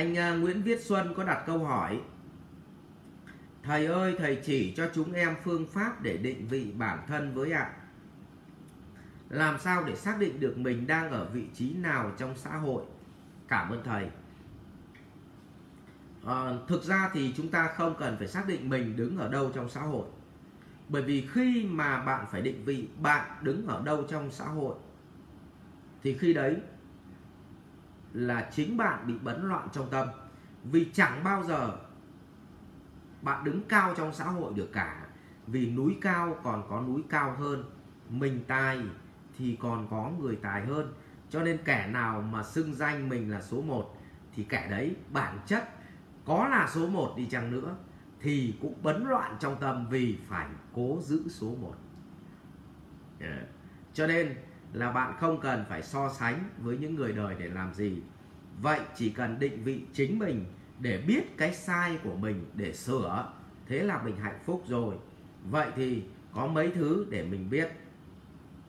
anh à, Nguyễn Viết Xuân có đặt câu hỏi. Thầy ơi thầy chỉ cho chúng em phương pháp để định vị bản thân với ạ. Làm sao để xác định được mình đang ở vị trí nào trong xã hội? Cảm ơn thầy. À, thực ra thì chúng ta không cần phải xác định mình đứng ở đâu trong xã hội. Bởi vì khi mà bạn phải định vị bạn đứng ở đâu trong xã hội thì khi đấy là chính bạn bị bấn loạn trong tâm. Vì chẳng bao giờ bạn đứng cao trong xã hội được cả. Vì núi cao còn có núi cao hơn, mình tài thì còn có người tài hơn. Cho nên kẻ nào mà xưng danh mình là số 1 thì kẻ đấy bản chất có là số 1 đi chăng nữa, thì cũng bấn loạn trong tâm vì phải cố giữ số 1 yeah. Ờ, cho nên là bạn không cần phải so sánh với những người đời để làm gì. Vậy chỉ cần định vị chính mình để biết cái sai của mình để sửa thế là mình hạnh phúc rồi. Vậy thì có mấy thứ để mình biết.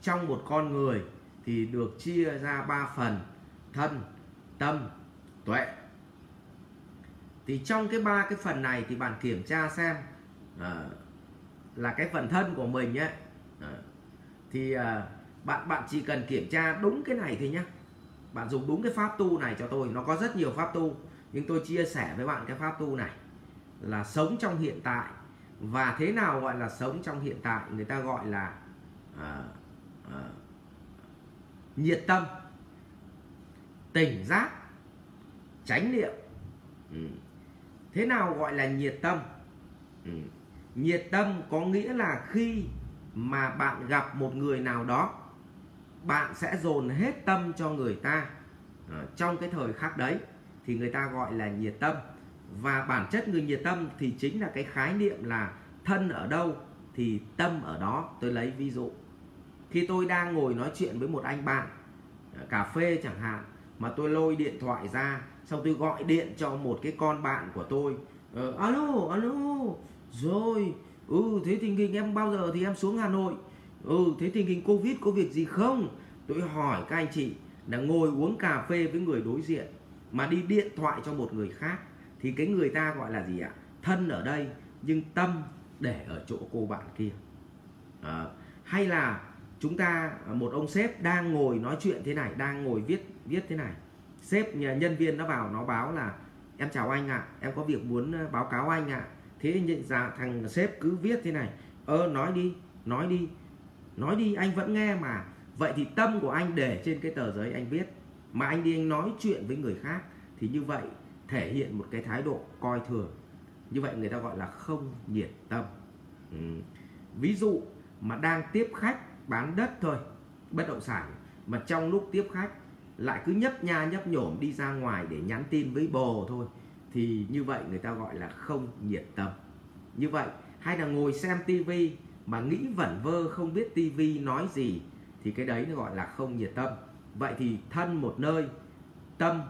Trong một con người thì được chia ra ba phần thân tâm tuệ. Thì trong cái ba cái phần này thì bạn kiểm tra xem à, là cái phần thân của mình ấy à, thì à, bạn bạn chỉ cần kiểm tra đúng cái này thôi nhé bạn dùng đúng cái pháp tu này cho tôi. Nó có rất nhiều pháp tu nhưng tôi chia sẻ với bạn cái pháp tu này. Là sống trong hiện tại. Và thế nào gọi là sống trong hiện tại? Người ta gọi là à, à, nhiệt tâm tỉnh giác chánh niệm. Ừ. thế nào gọi là nhiệt tâm? Ừ. nhiệt tâm có nghĩa là khi mà bạn gặp một người nào đó bạn sẽ dồn hết tâm cho người ta. À, trong cái thời khắc đấy thì người ta gọi là nhiệt tâm. Và bản chất người nhiệt tâm thì chính là cái khái niệm là thân ở đâu thì tâm ở đó. Tôi lấy ví dụ khi tôi đang ngồi nói chuyện với một anh bạn ờ, cà phê chẳng hạn mà tôi lôi điện thoại ra xong tôi gọi điện cho một cái con bạn của tôi ờ, alo alo rồi ừ thế tình hình em bao giờ thì em xuống hà nội? Ừ thế tình hình covid có việc gì không? Tôi hỏi các anh chị là ngồi uống cà phê với người đối diện mà đi điện thoại cho một người khác thì cái người ta gọi là gì ạ? Thân ở đây nhưng tâm để ở chỗ cô bạn kia. À, hay là chúng ta một ông sếp đang ngồi nói chuyện thế này đang ngồi viết viết thế này. Sếp nhân viên nó vào nó báo là em chào anh ạ à, em có việc muốn ờ, báo cáo anh ạ. À. thế nhận ra dạ, thằng sếp cứ viết thế này ơ nói đi nói đi nói đi anh vẫn nghe mà vậy thì tâm của anh để trên cái tờ giấy anh viết, mà anh đi anh nói chuyện với người khác, thì như vậy thể hiện một cái thái độ coi thường. Như vậy người ta gọi là không nhiệt tâm. Ừ. ví dụ mà đang tiếp khách bán đất thôi, bất động sản, mà trong lúc tiếp khách lại cứ nhấp nha nhấp nhổm đi ra ngoài để nhắn tin với bồ thôi, thì như vậy người ta gọi là không nhiệt tâm. Như vậy, hay là ngồi xem tivi mà nghĩ vẩn vơ không biết tivi nói gì thì cái đấy nó gọi là không nhiệt tâm. Vậy thì thân một nơi, tâm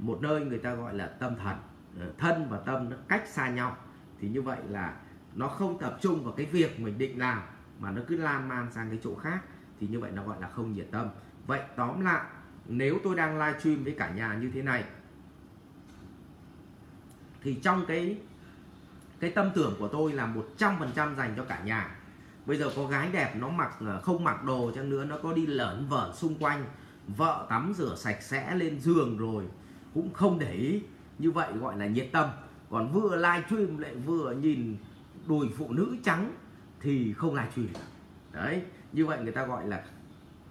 một nơi người ta gọi là tâm thần. Ờ, thân và tâm nó cách xa nhau. Thì như vậy là nó không tập trung vào cái việc mình định làm, mà nó cứ lan man sang cái chỗ khác. Thì như vậy nó gọi là không nhiệt tâm. Vậy tóm lại, nếu tôi đang live stream với cả nhà như thế này, thì trong cái cái tâm tưởng của tôi là 100% dành cho cả nhà bây giờ có gái đẹp nó mặc ờ, không mặc đồ chăng nữa, nó có đi lởn vởn xung quanh. Vợ tắm rửa sạch sẽ lên giường rồi, cũng không để ý. Như vậy gọi là nhiệt tâm. Còn vừa live stream lại vừa nhìn đùi phụ nữ trắng thì không live stream đấy, như vậy người ta gọi là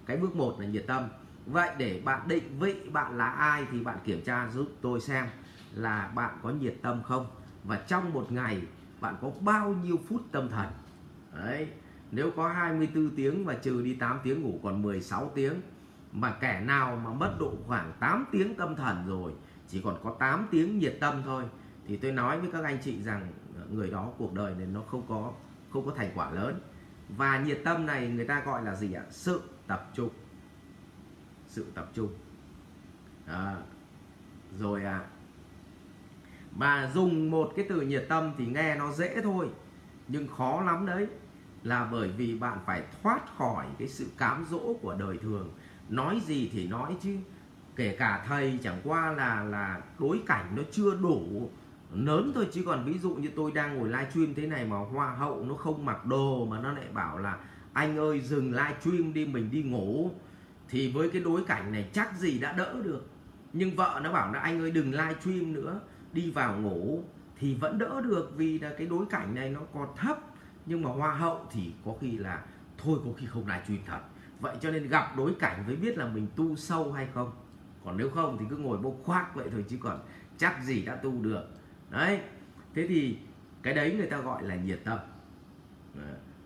cái bước một là nhiệt tâm. Vậy để bạn định vị bạn là ai thì bạn kiểm tra giúp tôi xem là bạn có nhiệt tâm không. Và trong một ngày bạn có bao nhiêu phút tâm thần. Đấy nếu có 24 tiếng và trừ đi 8 tiếng ngủ còn 16 tiếng mà kẻ nào mà mất độ khoảng 8 tiếng tâm thần rồi chỉ còn có 8 tiếng nhiệt tâm thôi thì tôi nói với các anh chị rằng người đó cuộc đời này nó không có không có thành quả lớn. Và nhiệt tâm này người ta gọi là gì ạ? Sự tập trung. Sự tập trung. À, rồi à mà dùng một cái từ nhiệt tâm thì nghe nó dễ thôi nhưng khó lắm đấy là bởi vì bạn phải thoát khỏi cái sự cám dỗ của đời thường. Nói gì thì nói chứ. Kể cả thầy chẳng qua là là đối cảnh nó chưa đủ lớn thôi. Chứ còn ví dụ như tôi đang ngồi livestream thế này mà hoa hậu nó không mặc đồ mà nó lại bảo là, anh ơi, dừng livestream đi, mình đi ngủ. Thì với cái đối cảnh này chắc gì đã đỡ được. Nhưng vợ nó bảo là, anh ơi, đừng livestream nữa, đi vào ngủ. Thì vẫn đỡ được vì là cái đối cảnh này nó còn thấp nhưng mà hoa hậu thì có khi là thôi có khi không livestream thật. Vậy cho nên gặp đối cảnh mới biết là mình tu sâu hay không? Còn nếu không thì cứ ngồi bốc khoác vậy thôi chứ còn chắc gì đã tu được. Đấy. Thế thì cái đấy người ta gọi là nhiệt tâm.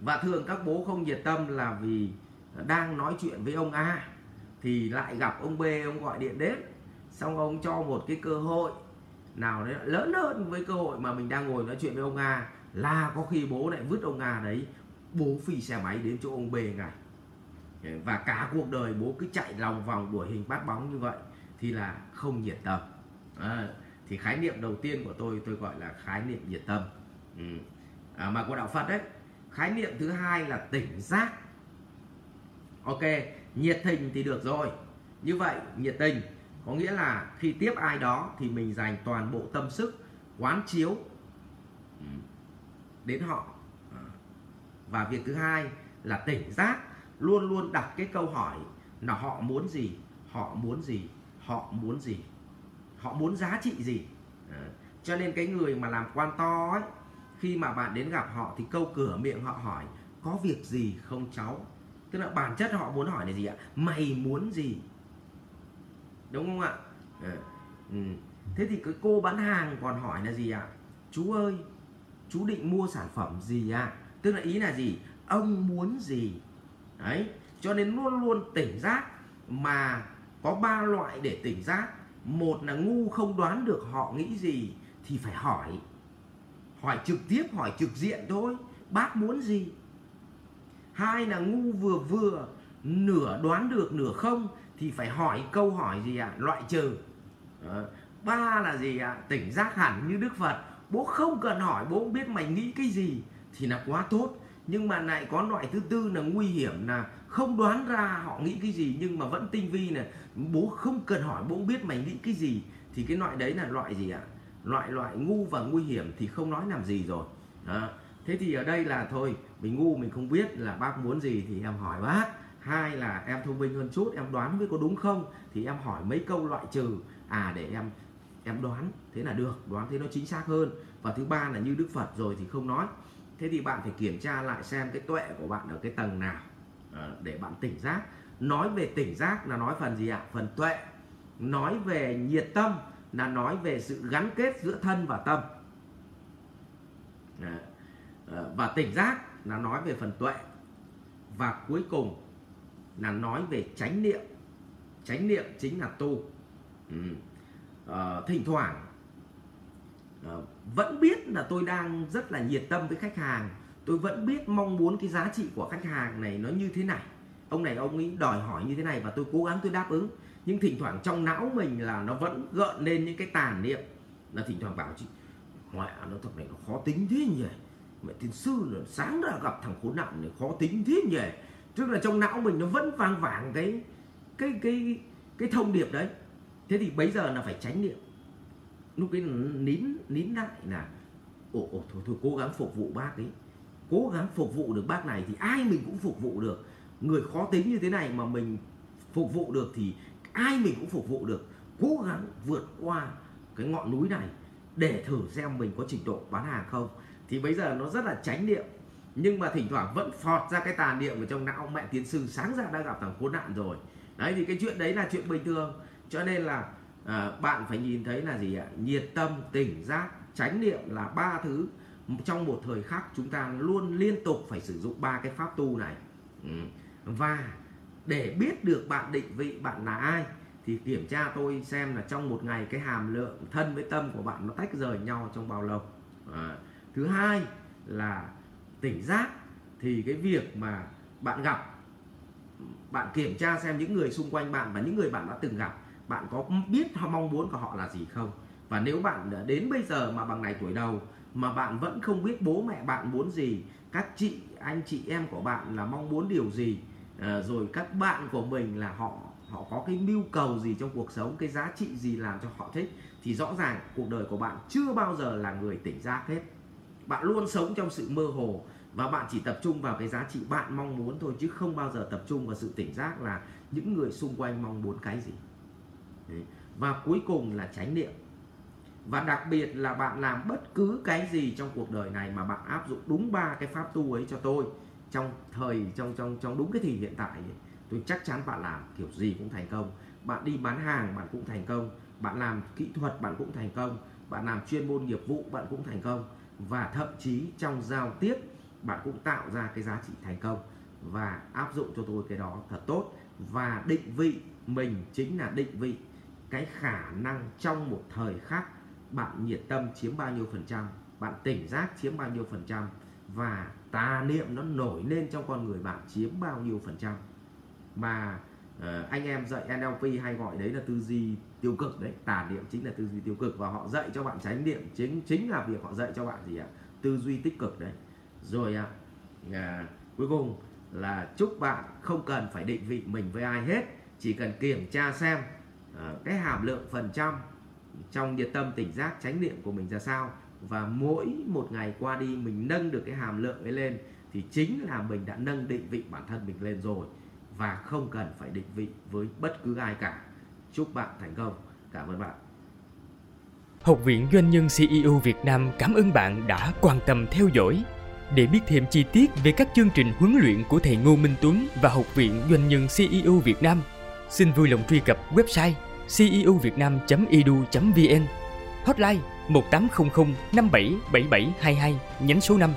Và thường các bố không nhiệt tâm là vì đang nói chuyện với ông A, thì lại gặp ông B, ông gọi điện đến. Xong ông cho một cái cơ hội nào đấy, lớn hơn với cơ hội mà mình đang ngồi nói chuyện với ông A là có khi bố lại vứt ông A đấy bố phi xe máy đến chỗ ông B ngay. Và cả cuộc đời bố cứ chạy lòng vòng đuổi hình bắt bóng như vậy thì là không nhiệt tâm. À, thì khái niệm đầu tiên của tôi tôi gọi là khái niệm nhiệt tâm. Ừ. à, mà của đạo Phật đấy khái niệm thứ hai là tỉnh giác. Ok nhiệt tình thì được rồi. Như vậy nhiệt tình có nghĩa là khi tiếp ai đó thì mình dành toàn bộ tâm sức quán chiếu. Ừ đến họ. Ờ. Và việc thứ hai là tỉnh giác luôn luôn đặt cái câu hỏi là họ muốn gì, họ muốn gì, họ muốn gì, họ muốn giá trị gì. Ờ. Cho nên cái người mà làm quan to ấy, khi mà bạn đến gặp họ thì câu cửa miệng họ hỏi, có việc gì không cháu? Tức là bản chất họ muốn hỏi là gì ạ? Mày muốn gì? Đúng không ạ? Ờ. Ừ. thế thì cái cô bán hàng còn hỏi là gì ạ? Chú ơi chú định mua sản phẩm gì ạ tức là ý là gì? Ông muốn gì? Đấy, cho nên luôn luôn tỉnh giác mà có ba loại để tỉnh giác. Một là ngu không đoán được họ nghĩ gì thì phải hỏi. Hỏi trực tiếp, hỏi trực diện thôi. Bác muốn gì? Hai là ngu vừa vừa, nửa đoán được, nửa không thì phải hỏi câu hỏi gì ạ? À? loại trừ. Đó. ba là gì ạ? À? tỉnh giác hẳn như đức phật bố không cần hỏi bố biết mày nghĩ cái gì thì là quá tốt. Nhưng mà lại có loại thứ tư là nguy hiểm là không đoán ra họ nghĩ cái gì nhưng mà vẫn tinh vi này. Bố không cần hỏi bố biết mày nghĩ cái gì thì cái loại đấy là loại gì ạ? Loại loại ngu và nguy hiểm thì không nói làm gì rồi. À, thế thì ở đây là thôi mình ngu mình không biết là bác muốn gì thì em hỏi bác. Hai là em thông minh hơn chút em đoán với có đúng không thì em hỏi mấy câu loại trừ. À để em em đoán thế là được, đoán thế nó chính xác hơn. Và thứ ba là như đức phật rồi thì không nói. Thế thì bạn phải kiểm tra lại xem cái tuệ của bạn ở cái tầng nào ờ, để bạn tỉnh giác. Nói về tỉnh giác là nói phần gì ạ? Phần tuệ. Nói về nhiệt tâm là nói về sự gắn kết giữa thân và tâm. Ờ, ờ, và tỉnh giác là nói về phần tuệ. Và cuối cùng là nói về chánh niệm. Chánh niệm chính là tu. Ừ. Ờ, thỉnh thoảng uh, vẫn biết là tôi đang rất là nhiệt tâm với khách hàng. Tôi vẫn biết mong muốn cái giá trị của khách hàng này nó như thế này. Ông này ông ấy đòi hỏi như thế này và tôi cố gắng tôi đáp ứng. Nhưng thỉnh thoảng trong não mình là nó vẫn gợn lên những cái tàn niệm. Là thỉnh thoảng bảo chị ngoại à, nó thật này nó khó tính thế nhỉ? Mẹ tiến sư là sáng ra gặp thằng khốn nạn này khó tính thế nhỉ? Tức là trong não mình nó vẫn vang vàng cái cái cái cái thông điệp đấy thế thì bây giờ là phải tránh niệm. Lúc ấy nín nín lại là ồ, ồ thôi thôi cố gắng phục vụ bác ấy. Cố gắng phục vụ được bác này thì ai mình cũng phục vụ được. Người khó tính như thế này mà mình phục vụ được thì ai mình cũng phục vụ được. Cố gắng vượt qua cái ngọn núi này để thử xem mình có trình độ bán hàng không. Thì bây giờ nó rất là tránh niệm nhưng mà thỉnh thoảng vẫn phọt ra cái tàn niệm ở trong não. Mẹ tiến sư sáng ra đã gặp thằng khốn nạn rồi. Đấy thì cái chuyện đấy là chuyện bình thường cho nên là à, bạn phải nhìn thấy là gì ạ nhiệt tâm tỉnh giác tránh niệm là ba thứ trong một thời khắc chúng ta luôn liên tục phải sử dụng ba cái pháp tu này ừ. và để biết được bạn định vị bạn là ai thì kiểm tra tôi xem là trong một ngày cái hàm lượng thân với tâm của bạn nó tách rời nhau trong bao lâu à. thứ hai là tỉnh giác thì cái việc mà bạn gặp bạn kiểm tra xem những người xung quanh bạn và những người bạn đã từng gặp bạn có biết họ mong muốn của họ là gì không? Và nếu bạn đến bây giờ mà bằng này tuổi đầu mà bạn vẫn không biết bố mẹ bạn muốn gì các chị anh chị em của bạn là mong muốn điều gì à, rồi các bạn của mình là họ họ có cái mưu cầu gì trong cuộc sống cái giá trị gì làm cho họ thích thì rõ ràng cuộc đời của bạn chưa bao giờ là người tỉnh giác hết. Bạn luôn sống trong sự mơ hồ và bạn chỉ tập trung vào cái giá trị bạn mong muốn thôi chứ không bao giờ tập trung vào sự tỉnh giác là những người xung quanh mong muốn cái gì. Đấy. và cuối cùng là chánh niệm. Và đặc biệt là bạn làm bất cứ cái gì trong cuộc đời này mà bạn áp dụng đúng ba cái pháp tu ấy cho tôi trong thời trong trong trong đúng cái thì hiện tại ấy, tôi chắc chắn bạn làm kiểu gì cũng thành công. Bạn đi bán hàng bạn cũng thành công. Bạn làm kỹ thuật bạn cũng thành công. Bạn làm chuyên môn nghiệp vụ bạn cũng thành công. Và thậm chí trong giao tiếp bạn cũng tạo ra cái giá trị thành công. Và áp dụng cho tôi cái đó thật tốt. Và định vị mình chính là định vị cái khả năng trong một thời khắc bạn nhiệt tâm chiếm bao nhiêu phần trăm bạn tỉnh giác chiếm bao nhiêu phần trăm và tà niệm nó nổi lên trong con người bạn chiếm bao nhiêu phần trăm. Mà uh, anh em dạy NLP hay gọi đấy là tư duy tiêu cực đấy tà niệm chính là tư duy tiêu cực và họ dạy cho bạn tránh niệm chính chính là việc họ dạy cho bạn gì ạ? Tư duy tích cực đấy. Rồi ạ à, cuối cùng là chúc bạn không cần phải định vị mình với ai hết chỉ cần kiểm tra xem Ờ, cái hàm lượng phần trăm trong nhiệt tâm tỉnh giác chánh niệm của mình ra sao? Và mỗi một ngày qua đi mình nâng được cái hàm lượng ấy lên thì chính là mình đã nâng định vị bản thân mình lên rồi và không cần phải định vị với bất cứ ai cả. Chúc bạn thành công. Cảm ơn bạn. Học viện Doanh nhân CEO Việt Nam cảm ơn bạn đã quan tâm theo dõi. Để biết thêm chi tiết về các chương trình huấn luyện của thầy Ngô Minh Tuấn và Học viện Doanh nhân CEO Việt Nam, xin vui lòng truy cập website ceuvietnam.edu.vn Hotline 1800 577722 nhánh số 5